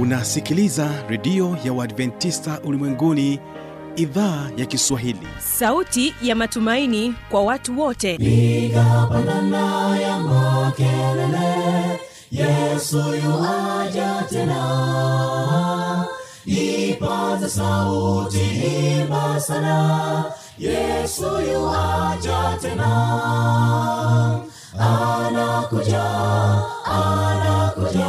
unasikiliza redio ya uadventista ulimwenguni idhaa ya kiswahili. Sauti ya matumaini kwa watu wote. Igapandana ya makelele yesu yuaja tena. Ipata sauti himba sana yesu yuaja tena. Anakuja anakuja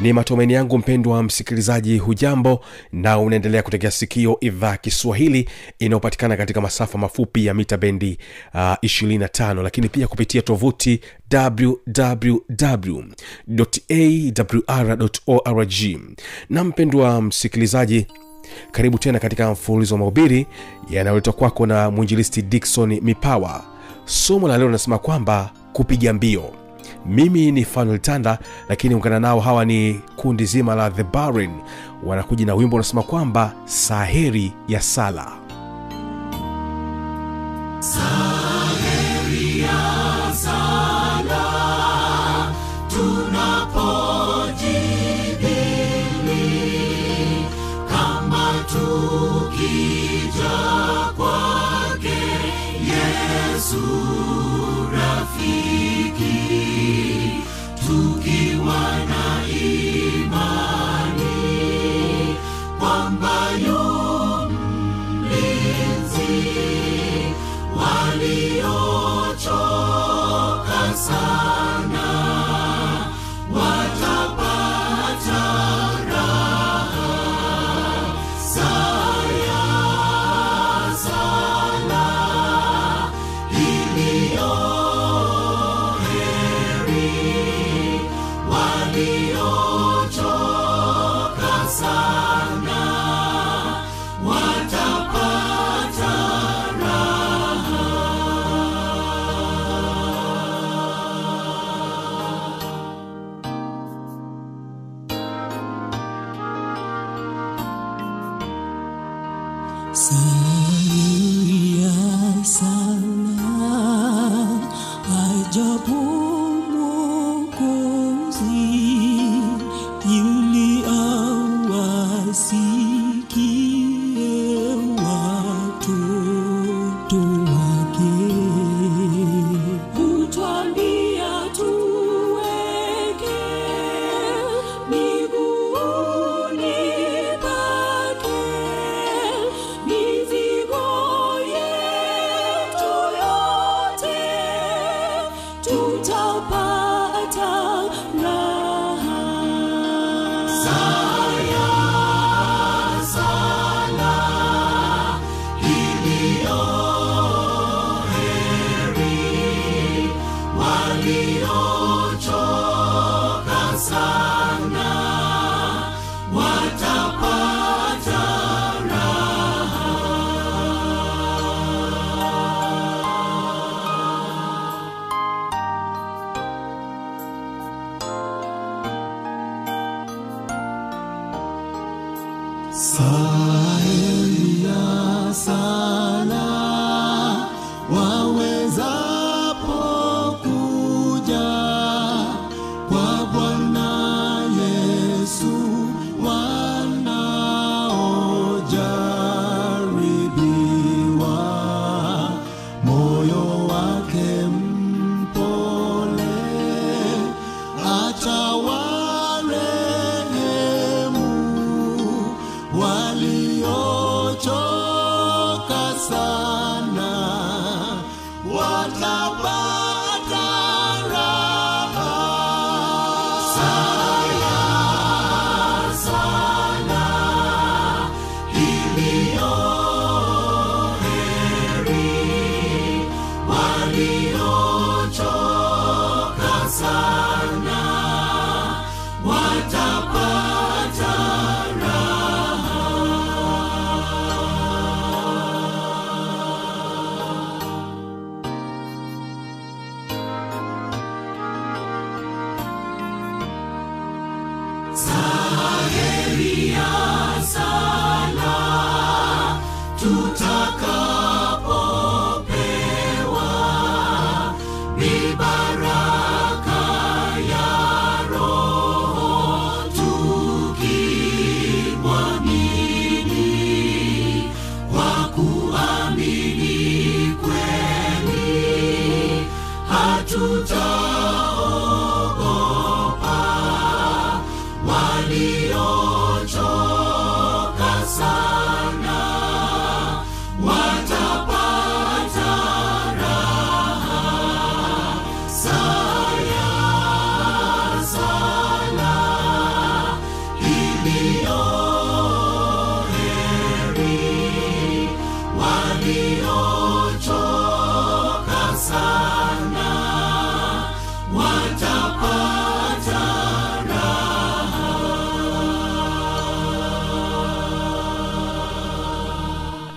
ni matumaini yangu mpendwa msikilizaji hujambo na unaendelea kutegea sikio idhaa kiswahili inayopatikana katika masafa mafupi ya mita bendi uh, 25 lakini pia kupitia tovuti wwwawr na mpendwa msikilizaji karibu tena katika mfululizo wa mahubiri yanayoletwa kwako na mwinjilisti dikson mipawa. Somo la leo linasema kwamba kupiga mbio mimi ni fanuel tanda lakini ungana nao hawa ni kundi zima la the barin wanakuja na wimbo unasema kwamba saheri ya sala. Saria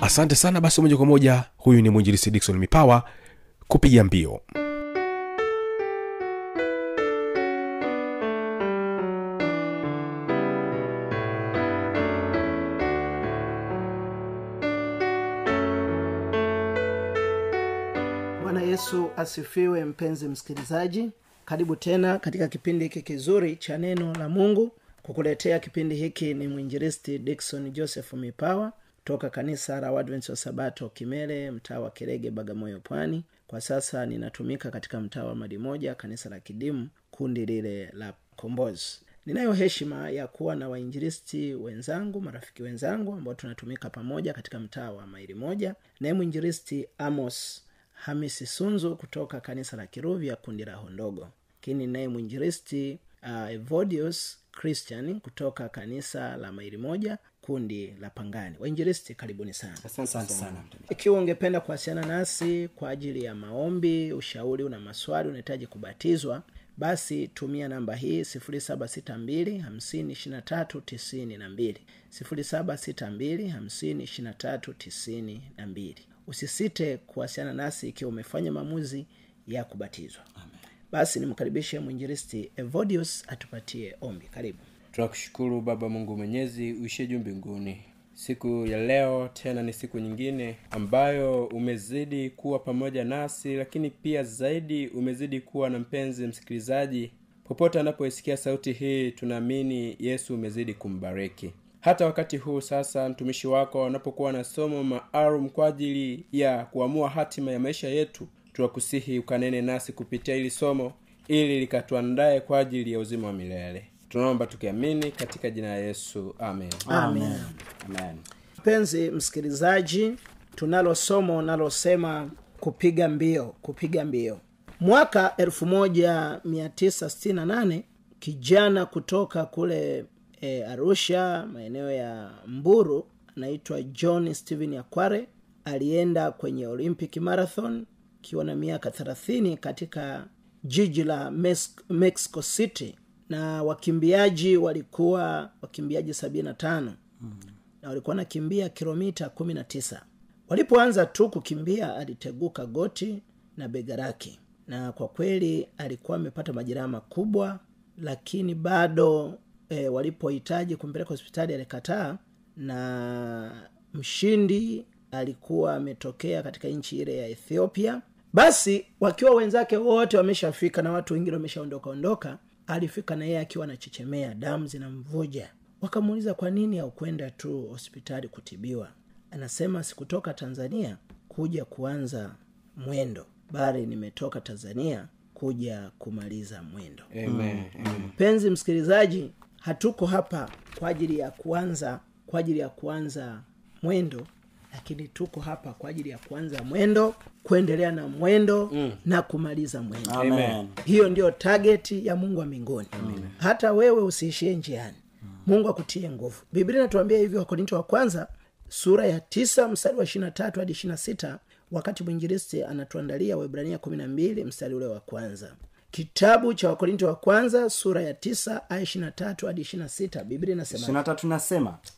asante sana basi moja kwa moja huyu ni mwinjilisi dikson mipawa kupiga mbio. Bwana yesu asifiwe mpenzi msikilizaji. Karibu tena katika kipindi hiki kizuri cha neno la mungu. Kukuletea kipindi hiki ni mwinjilisti dikson joseph mipawa toka kanisa la wadvents wa sabato kimele mtaa wa Kerege, bagamoyo pwani. Kwa sasa ninatumika katika mtaa wa madi moja kanisa la kidimu kundi lile la kombozi. Ninayo heshima ya kuwa na wainjilisti wenzangu marafiki wenzangu ambao tunatumika pamoja katika mtaa wa maili moja. Naye mwinjilisti amos hamisi sunzu kutoka kanisa la kiruvya kundi la hondogo. Lakini naye mwinjilisti uh, evodius christian kutoka kanisa la maili moja kundi la pangani. Wainjilisti karibuni sana. Asante sana. Ikiwa ungependa kuwasiliana nasi kwa ajili ya maombi ushauri una maswali unahitaji kubatizwa basi tumia namba hii 762 762 usisite kuwasiliana nasi ikiwa umefanya maamuzi ya kubatizwa. Basi nimkaribishe mwinjilisti evodius atupatie ombi. Karibu tunakushukuru baba mungu mwenyezi uishie juu mbinguni. Siku ya leo tena ni siku nyingine ambayo umezidi kuwa pamoja nasi lakini pia zaidi umezidi kuwa na mpenzi msikilizaji. Popote anapoisikia sauti hii tunaamini yesu umezidi kumbariki. Hata wakati huu sasa mtumishi wako anapokuwa na somo maalum kwa ajili ya kuamua hatima ya maisha yetu tunakusihi ukanene nasi kupitia hili somo ili likatuandaye kwa ajili ya uzima wa milele tunaomba tukiamini katika jina la yesu. Amen. Amen. Amen. Mpenzi msikilizaji tunalo somo unalosema kupiga mbio kupiga mbio. Mwaka 1968 kijana kutoka kule e, arusha maeneo ya mburu anaitwa john stephen akware alienda kwenye olympic marathon akiwa na miaka 30 katika jiji la mexico city na wakimbiaji walikuwa wakimbiaji 75 na walikuwa nakimbia kilomita 19 walipoanza tu kukimbia aliteguka goti na bega lake. Na kwa kweli alikuwa amepata majeraha makubwa lakini bado e, walipohitaji kumpeleka hospitali alikataa. Na mshindi alikuwa ametokea katika nchi ile ya ethiopia. Basi wakiwa wenzake wote wameshafika na watu wengine wameshaondoka ondoka alifika na yeye akiwa anachechemea damu zinamvuja. Wakamuuliza kwa nini haukwenda tu hospitali kutibiwa? Anasema sikutoka tanzania kuja kuanza mwendo bali nimetoka tanzania kuja kumaliza mwendo. Mpenzi mm. mpenzi msikilizaji hatuko hapa kwa ajili ya kuanza kwa ajili ya kuanza mwendo lakini tuko hapa kwa ajili ya kuanza mwendo kuendelea na mwendo mm. na kumaliza mwendo. Amen. Hiyo ndio tageti ya mungu wa mbinguni. Hata wewe usiishie njiani. Mungu akutie nguvu. Biblia inatuambia hivyo wakorinto wa kwanza sura ya tisa mstari wa ishirina tatu hadi ishirina sita wakati mwinjilisti anatuandalia waibrania kumi na mbili mstari ule wa kwanza. Kitabu cha wakorinto wa kwanza sura ya tisa aya ishirina tatu hadi ishirina sita. Biblia inasema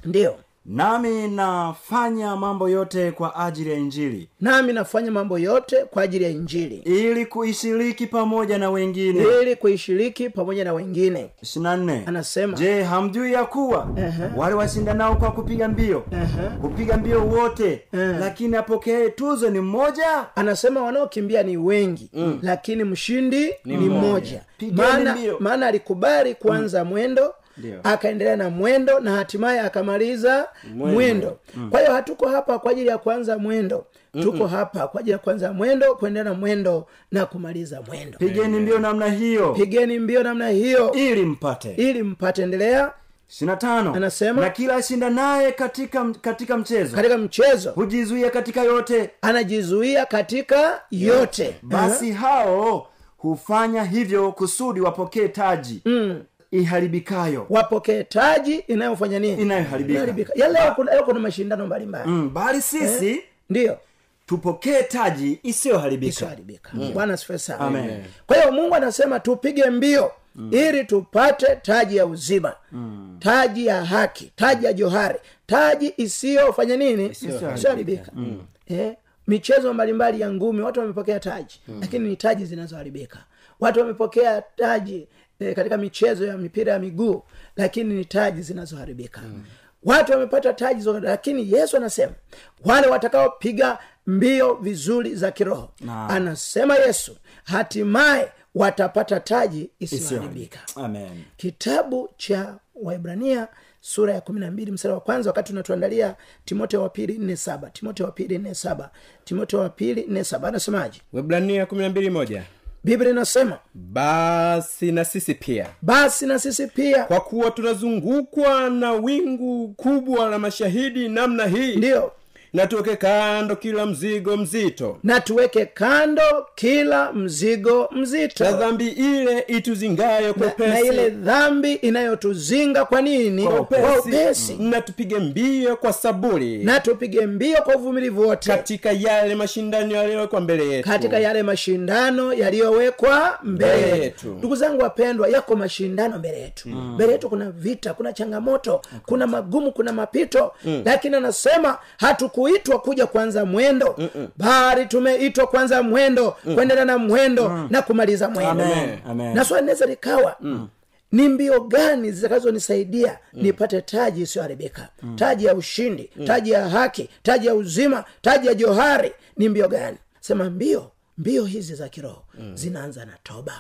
ndiyo nami nafanya mambo yote kwa ajili ya injili nami nafanya mambo yote kwa ajili ya injili ili kuishiriki pamoja na wengine ili kuishiriki pamoja na wengine 24 Anasema. je hamjui ya kuwa Ehe. wale washindanao kwa kupiga mbio Ehe. kupiga mbio wote Eh. lakini apokee tuzo ni mmoja anasema wanaokimbia ni wengi mm. lakini mshindi ni, mmoja maana alikubali kuanza mwendo Ndio. Akaendelea na mwendo na hatimaye akamaliza mwendo, kwa hiyo hatuko hapa kwa ajili ya kuanza mwendo. Tuko hapa kwa ajili ya kuanza mwendo kuendelea na mwendo na kumaliza mwendo. Pigeni mbio namna hiyo. Pigeni mbio namna hiyo. Ili mpate. Ili mpate. Endelea. 25 Anasema. na kila ashinda naye katika katika mchezo katika mchezo hujizuia katika yote. anajizuia katika yote. Basi hao hufanya hivyo kusudi wapokee taji. Mm. Iharibikayo. Wapokee taji inayofanya nini? Inayoharibika. Inaharibika. ya leo kuna, leo kuna mashindano mbalimbali. Mm, bali sisi ndiyo tupokee taji isiyoharibika. Isiyoharibika. Bwana asifiwe sana. Kwa hiyo mungu anasema tupige mbio ili tupate taji ya uzima. Taji ya haki taji ya johari taji isiyofanya nini? Isiyoharibika. Eh, michezo mbalimbali ya ngumi watu wamepokea taji lakini ni taji zinazoharibika. Watu wamepokea taji eh, katika michezo ya mipira ya miguu lakini ni taji zinazoharibika. Watu wamepata taji lakini yesu anasema wale watakaopiga mbio vizuri za kiroho nah. anasema yesu hatimaye watapata taji isiyoharibika. Kitabu cha waibrania sura ya kumi na mbili msara wa kwanza wakati unatuandalia timoteo wa pili nne saba. Timoteo wa pili nne saba. Timoteo wa pili nne saba anasemaje? Webrania kumi na mbili moja biblia inasema basi na sisi pia. basi na sisi pia. Kwa kuwa tunazungukwa na wingu kubwa la mashahidi namna hii. Ndiyo na tuweke kando kila mzigo mzito. Na tuweke kando kila mzigo mzito. Na dhambi ile ituzingayo na, na ile dhambi inayotuzinga kwa nini? Kwa upesi. Upesi. Na tupige mbio kwa saburi. Na tupige mbio kwa uvumilivu wote. Katika yale mashindano yaliyowekwa mbele yetu. Katika yale mashindano yaliyowekwa mbele yetu. ndugu zangu wapendwa yako mashindano mbele yetu. Mbele yetu kuna vita kuna changamoto kuna magumu kuna mapito. Lakini anasema hatukuitwa kuja kwanza mwendo. Bali tumeitwa kwanza mwendo kuendelea na mwendo na kumaliza mwendo. Amen. Amen. Na swali linaweza likawa ni mbio gani zitakazonisaidia nipate taji isiyoharibika? Taji ya ushindi taji ya haki taji ya uzima taji ya johari ni mbio gani? Sema mbio mbio hizi za kiroho zinaanza na toba.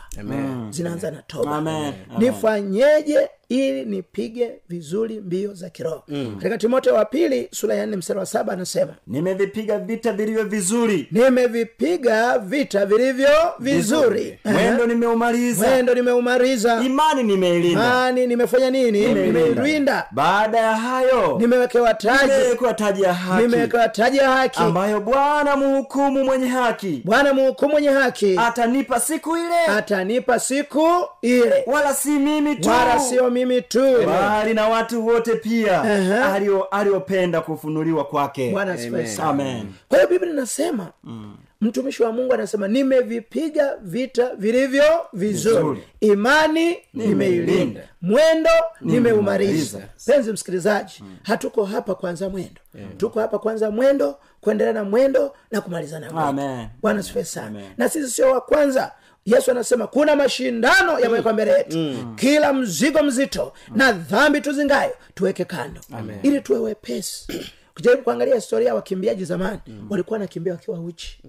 Zinaanza na toba. Amen. Amen. nifanyeje ili nipige vizuri mbio za kiroho. Katika timotheo wa pili sura ya nne mstari wa saba anasema nimevipiga vita vilivyo vizuri. Nimevipiga vita vilivyo vizuri. Mwendo nimeumaliza. Mwendo nimeumaliza. Imani nimeilinda. Imani nimefanya nini? Nimeilinda. Baada ya hayo nimewekewa taji. nimewekewa taji ya haki. Nimewekewa taji ya haki. Ambayo bwana muhukumu mwenye haki bwana muhukumu mwenye haki atanipa siku ile. atanipa siku ile. Wala si mimi tu. Wala sio mimi tu. Bali na watu wote pia uh-huh. aliopenda kufunuliwa kwake. Bwana amen. kwa hiyo biblia inasema mtumishi wa mungu anasema nimevipiga vita vilivyo vizuri. Vizuri. imani nimeilinda. mwendo nimeumaliza. Penzi msikilizaji hatuko hapa kwanza mwendo. Tuko hapa kwanza mwendo kuendelea na mwendo na kumalizana mwendo. Bwana sifue sana. Na sisi sio wa kwanza yesu anasema kuna mashindano yamewekwa mbele yetu. Kila mzigo mzito na dhambi tuzingayo tuweke kando. Ili tuwe wepesi. Ukijaribu kuangalia historia ya wakimbiaji zamani walikuwa nakimbia wakiwa uchi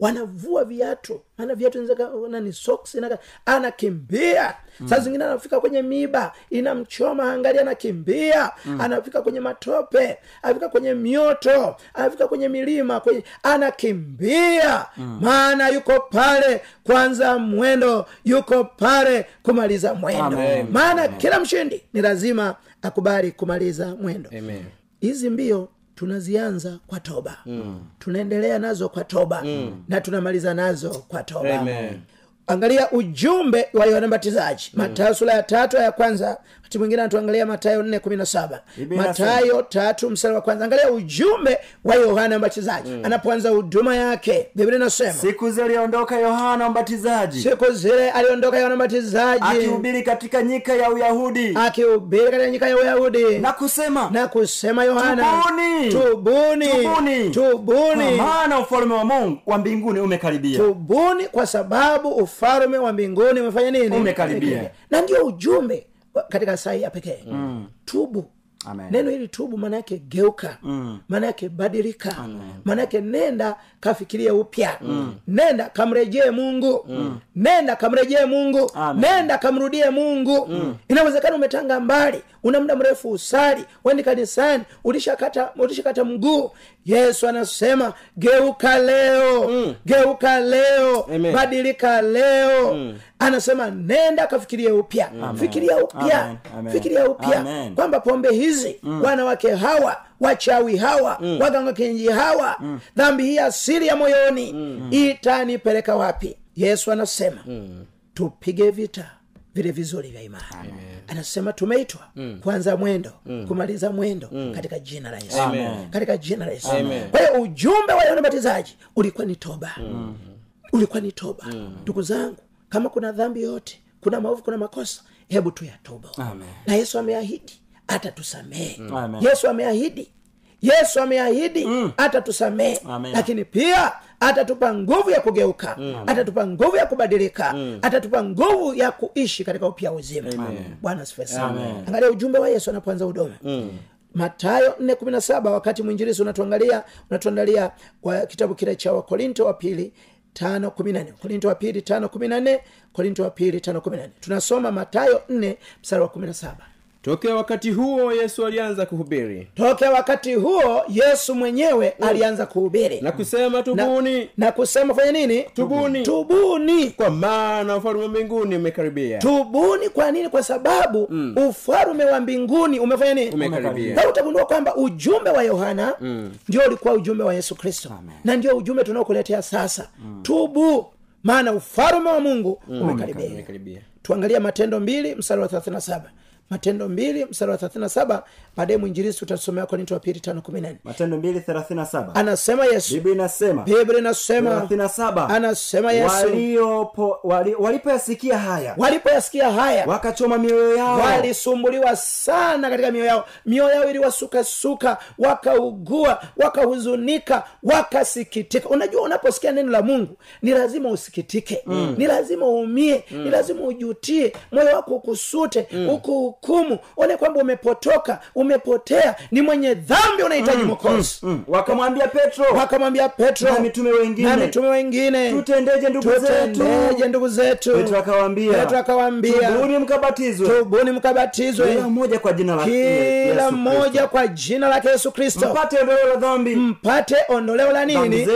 wanavua viatu. Maana viatu inaweza- ni socks inaka- anakimbia. Saa zingine anafika kwenye miba inamchoma angali anakimbia. Anafika kwenye matope anafika kwenye mioto anafika kwenye milima kwenye anakimbia. Maana yuko pale kwanza mwendo yuko pale kumaliza mwendo. Amen. maana kila mshindi ni lazima akubali kumaliza mwendo. Amen. hizi mbio tunazianza kwa toba mm. tunaendelea nazo kwa toba mm. na tunamaliza nazo kwa toba Amen. angalia ujumbe wa yohana mbatizaji matayo sura ya tatu ya kwanza wakati mwingine anatuangalia matayo nne kumi na saba. Matayo tatu mstari wa kwanza. Angalia ujumbe wa yohana mbatizaji. Anapoanza huduma yake biblia inasema siku ziliondoka yohana mbatizaji. Siku zile aliondoka yohana mbatizaji. Akihubiri katika nyika ya uyahudi. Akihubiri katika nyika ya uyahudi. Na kusema na kusema yohana Tubuni! tubuni Tubuni! tubuni. kwa maana ufalme wa mungu wa mbinguni umekaribia. Tubuni kwa sababu ufalme wa mbinguni umefanya nini? Umekaribia. na ndio ujumbe katika saa hii ya pekee mm. tubu Amen. neno hili tubu maana yake geuka mm. maana yake badilika maana yake nenda kafikirie upya mm. nenda kamrejee mungu mm. nenda kamrejee mungu Amen. nenda kamrudie mungu mm. inawezekana umetanga mbali una muda mrefu usali wendi kanisani ulishakata ulishakata mguu yesu anasema geuka leo mm. geuka leo Amen. badilika leo mm. Anasema nenda kafikirie upya fikiria upya fikiria upya kwamba pombe hizi mm. wanawake hawa wachawi hawa mm. waganga kenji hawa mm. dhambi hii asili ya moyoni mm. itanipeleka wapi yesu anasema mm. tupige vita vile vizuri vya imani anasema tumeitwa mm. kuanza mwendo mm. kumaliza mwendo mm. katika jina la yesu Amen. katika jina la yesu kwa hiyo ujumbe wa yohana mbatizaji ulikuwa ni toba mm. ulikuwa ni toba ndugu zangu kama kuna dhambi yote kuna maovu kuna makosa hebu tuyatubu na yesu ameahidi atatusamehe. Amen. yesu ameahidi yesu ameahidi atatusamehe. Amen. lakini pia atatupa nguvu ya kugeuka. Atatupa nguvu ya kubadilika. Atatupa nguvu ya kuishi katika upya uzima. Bwana sana. Angalia ujumbe wa yesu anapoanza huduma. Matayo 417 wakati mwinjirisi unatuangalia unatuandalia wa kitabu kile cha wakorinto wa pili tano kumi na nne. Korinto wa pili tano kumi na nne korinto wa pili tano kumi na nne. Tunasoma matayo nne mstari wa kumi na saba tokea wakati huo yesu alianza kuhubiri. Tokea wakati huo yesu mwenyewe alianza kuhubiri. na kusema tubuni. Na kusema fanya nini? Tubuni. tubuni. Kwa maana ufalume wa mbinguni umekaribia. Tubuni kwa nini? Kwa sababu mm. ufalume wa mbinguni umefanya nini? Umekaribia. Na utagundua kwamba ujumbe wa yohana mm. ndio ulikuwa ujumbe wa yesu kristo. Na ndio ujumbe tunaokuletea sasa. Mm. tubu maana ufalume wa mungu mm. umekaribia. Tuangalia matendo mbili mstari wa 37 matendo mbili mstari wa 37 baadaye mwinjilisi utasomea korinto wa pili tano kumi nane matendo mbili thelathini na saba. Anasema yesu. Biblia inasema biblia inasema. thelathini na saba. Anasema yesu. Wali, walipoyasikia haya walipoyasikia haya wakachoma mioyo yao. walisumbuliwa sana katika mioyo yao. Mioyo yao iliwasukasuka wakaugua wakahuzunika wakasikitika. Unajua unaposikia neno la mungu ni lazima usikitike. Mm. ni lazima uumie. Mm. ni lazima ujutie. Moyo wako ukusute mm. Ukuhukumu one kwamba umepotoka umepotea ni mwenye dhambi unahitaji mm. mokozi mm. wakamwambia petro. Wakamwambia petro Na mitume wengine. na mitume wengine. Tutendeje ndugu zetu? Tutendeje ndugu zetu? Petro akawaambia petro akawaambia tubuni mkabatizwe. Tubuni mkabatizwe. Kila mmoja kwa jina la kila mmoja kwa jina lake yesu kristo. Mpate ondoleo la dhambi. Mpate ondoleo la nini?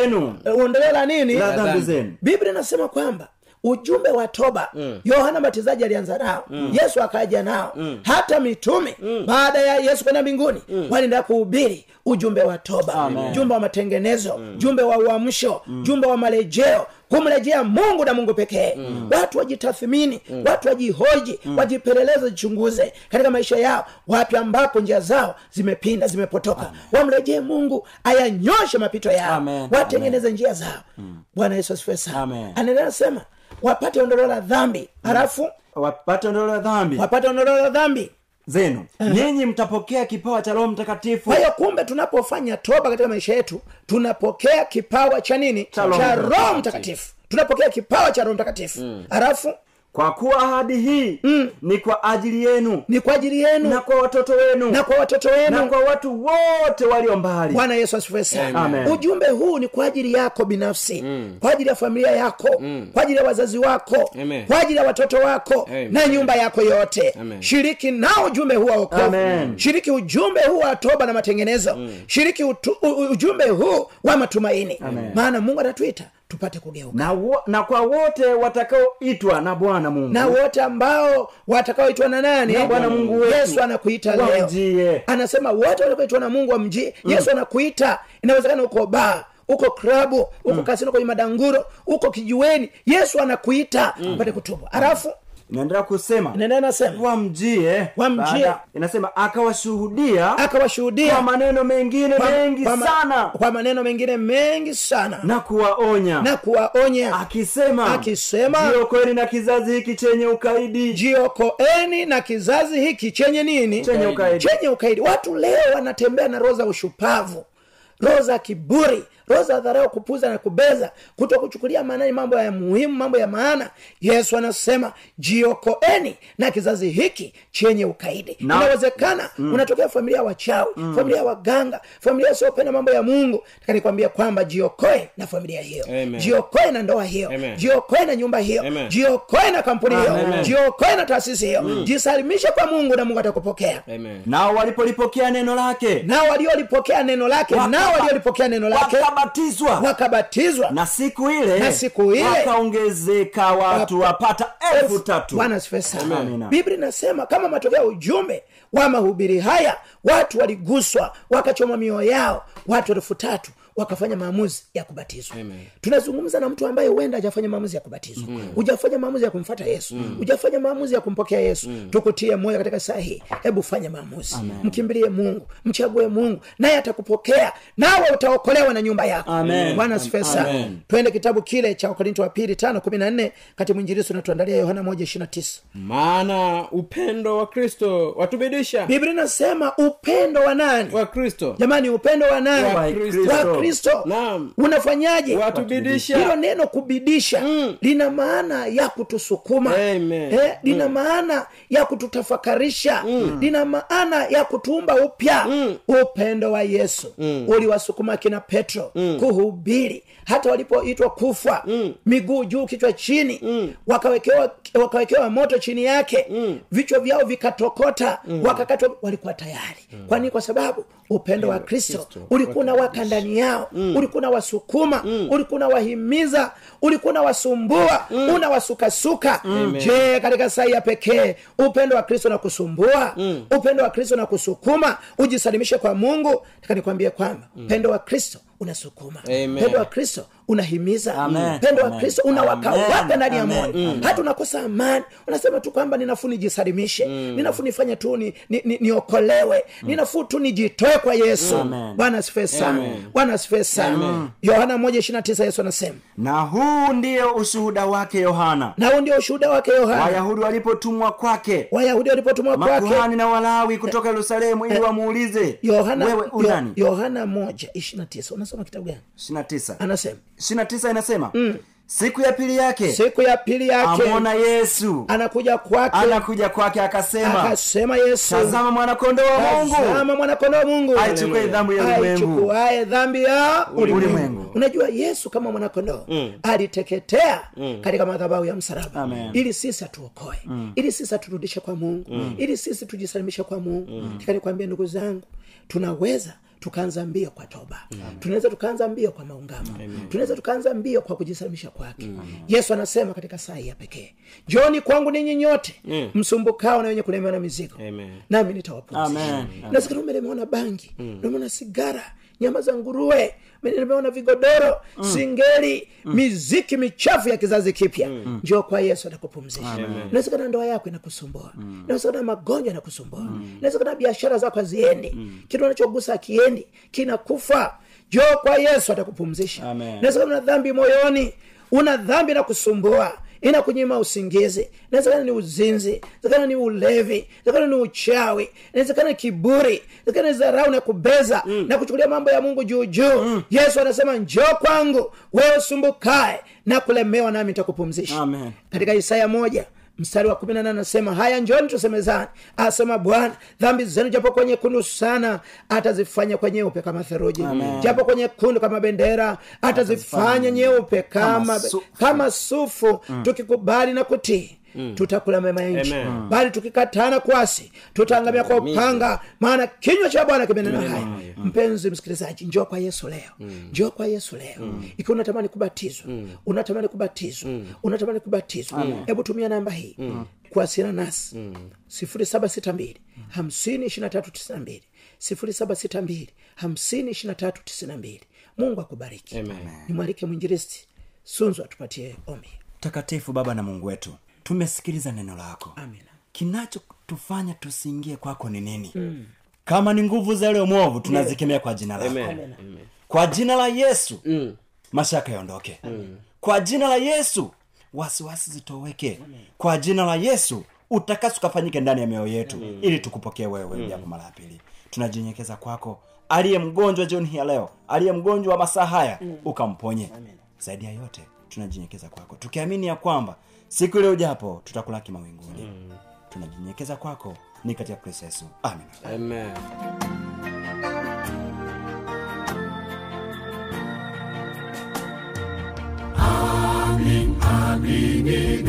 Ondoleo la nini? La dhambi dhambi. zenu. Biblia inasema kwamba ujumbe wa toba mm. yohana mbatizaji alianza nao mm. yesu akaja nao mm. hata mitume mm. baada ya yesu kwenda mbinguni mm. walienda kuhubiri ujumbe wa toba jumbe ujumbe wa matengenezo mm. jumbe wa uamsho mm. jumbe wa marejeo kumrejea mungu na mungu pekee mm. watu wajitathmini mm. watu wajihoji mm. wajipeleleze jichunguze katika maisha yao wapi ambapo njia zao zimepinda zimepotoka wamrejee mungu ayanyoshe mapito yao Amen. watengeneze njia zao bwana yesu asifiwe sana anaendelea nasema wapate ondoleo la dhambi. Halafu? Wapate ondoleo la dhambi. Wapate ondoleo la dhambi. Zenu. Ninyi mtapokea kipawa cha roho mtakatifu. Kwa hiyo kumbe tunapofanya toba katika maisha yetu tunapokea kipawa cha nini? Cha Roho Mtakatifu. tunapokea kipawa cha roho mtakatifu. Halafu kwa kuwa ahadi hii ni kwa ajili yenu. Ni kwa ajili yenu. Na kwa watoto wenu. Na kwa watoto na kwa watu wote walio mbali. Bwana yesu asifiwe sana. Ujumbe huu ni kwa ajili yako binafsi. Mm. kwa ajili ya familia yako. Mm. kwa ajili ya wazazi wako. Amen. kwa ajili ya watoto wako. Amen. na nyumba yako yote. Amen. shiriki nao ujumbe huu wa wokovu. Shiriki ujumbe huu wa toba na matengenezo. Mm. shiriki utu, u, ujumbe huu wa matumaini. Maana mungu anatuita tupate kugeuka. Na, wo, na kwa wote watakaoitwa na bwana mungu. Na wote ambao watakaoitwa na nani? Na Bwana Mungu wetu. yesu anakuita leo. anasema wote watakaoitwa na mungu wamjie. Yesu anakuita. Inawezekana uko baa uko klabu uko kasino kwenye madanguro uko kijuweni yesu anakuita. Upate kutubu. Halafu inaendelea kusema inaendelea nasema wamjie. Wamjie. Baada- inasema akawashuhudia akawashuhudia kwa maneno mengine kwa- mengi kwa sana. kwa maneno mengine mengi sana. Na kuwaonya. Na kuwaonya. Akisema Akisema, jiokoeni na kizazi hiki chenye ukaidi. Jiokoeni na kizazi hiki chenye nini? Chenye ukaidi. chenye ukaidi. Watu leo wanatembea na roho za ushupavu roho za kiburi roho za dharau kupuza na kubeza kuto kuchukulia maanani mambo ya muhimu mambo ya maana. Yesu anasema jiokoeni na kizazi hiki chenye ukaidi. No. inawezekana unatokea familia ya wachawi familia ya waganga familia isiyopenda mambo ya mungu. Takanikwambia kwamba jiokoe na familia hiyo. Jiokoe na ndoa hiyo. Jiokoe na nyumba hiyo. Jiokoe na kampuni hiyo. Jiokoe na taasisi hiyo. Jisalimishe kwa mungu na mungu atakupokea. Nao walipolipokea neno lake. Nao waliolipokea neno lake. Nao waliolipokea neno lake wakabatizwa. Wakabatizwa. Na siku ile Na siku ile- wakaongezeka watu wapata elfu tatu. Bwana biblia inasema kama matokeo ya ujumbe wa mahubiri haya watu waliguswa wakachoma mioyo yao watu elfu tatu wakafanya maamuzi ya kubatizwa. Tunazungumza na mtu ambaye huenda hajafanya maamuzi ya kubatizwa. Hujafanya maamuzi ya kumfata yesu. Hujafanya maamuzi ya kumpokea yesu. Tukutie moyo katika saa hii hebu fanya maamuzi. Mkimbilie mungu. Mchague mungu. Naye atakupokea. Nawe utaokolewa na nyumba yako. Amen. bwana sifesa twende kitabu kile cha wakorinto wa pili tano kumi na nne kati mwinjirisi unatuandalia yohana moja ishirina tisa. Maana upendo wa kristo watubidisha. Biblia inasema upendo wa nani? Wa kristo. Jamani upendo wa nani? Wa Kristo. Kristo. Unafanyaje? Hilo neno kubidisha Mm. lina maana ya kutusukuma. Eh, lina maana ya kututafakarisha. Lina maana ya kutuumba upya. Upendo wa yesu. Uliwasukuma kina petro kuhubiri. Hata walipoitwa kufa miguu juu kichwa chini wakawekewa wakawekewa moto chini yake vichwa vyao vikatokota wakakatwa walikuwa tayari. Kwani kwa sababu upendo wa kristo ulikuwa unawaka ndani yao ulikuwa unawasukuma ulikuwa unawahimiza ulikuwa unawasumbua unawasukasuka je katika saa ya pekee upendo wa kristo unakusumbua? Upendo wa kristo nakusukuma ujisalimishe kwa mungu? Taka nikwambie kwamba upendo wa kristo unasukuma. Upendo wa kristo unahimiza upendo wa kristo unawakawaka ndani ya moyo. Hata unakosa amani unasema tu kwamba ninafuu nijisalimishe ninafuu nifanye tu ni, ni, ni, niokolewe ninafuu tu nijitoe kwa yesu. Bwana asifiwe sana. Bwana asifiwe sana. Yohana moja ishiri na tisa yesu anasema na huu ndio ushuhuda wake yohana. Na huu ndio ushuhuda wake yohana. Wayahudi walipotumwa kwake. Wayahudi walipotumwa kwake. Makuhani na walawi kutoka yerusalemu ili wamuulize yohana yohana moja ishiri na tisa unasoma kitabu gani? 29 anasema. 29 inasema siku ya pili yake siku ya pili yake amona yesu. anakuja kwake. Anakuja kwake akasema akasema yesu tazama mwanakondoo wa mungu. Tazama mwanakondoo wa mungu. Aichukue dhambi ya ulimwengu. Aichukuaye dhambi ya ulimwengu. unajua yesu kama mwanakondoo aliteketea katika madhabahu ya msalaba. Amen. ili sisi atuokoe. Ili sisi aturudishe kwa mungu. Ili sisi tujisalimishe kwa mungu. Tikanikwambia ndugu zangu tunaweza tukaanza mbio kwa toba. Tunaweza tukaanza mbio kwa maungamo. Tunaweza tukaanza mbio kwa kujisalimisha kwake. Yesu anasema katika saa hii ya pekee joni kwangu ninyi nyote msumbukao na wenye kulemewa na mizigo nami nitawapumzisha nasikana umeona bangi umeona sigara nyama za nguruwe nimeona vigodoro singeli miziki michafu ya kizazi kipya. Njoo kwa yesu atakupumzisha. Nawezekana ndoa yako inakusumbua. Nawezekana magonjwa yanakusumbua. Nawezekana biashara zako haziendi. Kitu anachogusa akiendi kinakufa. Njoo kwa yesu atakupumzisha. Nawezekana una dhambi moyoni una dhambi na kusumbua inakunyima usingizi. Inawezekana ni uzinzi. Inawezekana ni ulevi. Inawezekana ni uchawi. Inawezekana ni kiburi. Inawezekana ni dharau na kubeza na kuchukulia mambo ya mungu juu juu. Yesu anasema njoo kwangu wewe usumbukae na kulemewa nami nitakupumzisha. Katika isaya moja mstari wa kumi na nane anasema haya njoni tusemezani asema bwana dhambi zenu japo kwenye kundu sana atazifanya kwa nyeupe kama theruji japo kwenye kundu kama bendera atazifanya nyeupe kama, Kama sufu. kama sufu. Tukikubali na kutii tutakula mema ya nchi. Amen. bali tukikatana kwasi tutaangamia kwa upanga maana kinywa cha bwana kimenena haya mpenzi msikilizaji njoo kwa yesu leo. Njoo kwa yesu leo. Ikiwa unatamani kubatizwa unatamani kubatizwa unatamani kubatizwa hebu tumia namba hii. Kuwasiliana nasi. Sifuri saba sita mbili hamsini ishiri na tatu tisini na mbili. sifuri saba sita mbili hamsini ishiri na tatu tisini na mbili. Mungu akubariki. Nimwalike mwinjiristi sunzu atupatie omi takatifu baba na mungu wetu tumesikiliza neno lako kinachotufanya tusiingie kwako ni nini mm. kama ni nguvu za yule mwovu tunazikemea kwa jina lako Amen. Amen. Amen. kwa jina la yesu Mm. mashaka yaondoke mm. kwa jina la yesu wasiwasi zitoweke kwa jina la yesu utakaso ukafanyike ndani ya mioyo yetu Amen. ili tukupokee wewe mm. japo mara ya pili tunajinyekeza kwako aliye mgonjwa jioni hii ya leo aliye mgonjwa wa masaa haya mm. ukamponye zaidi ya yote tunajinyekeza kwako tukiamini ya kwamba siku ile ujapo tutakulaki mawinguni mm. tunajinyekeza kwako ni katika kristo yesu amin Amen. Ni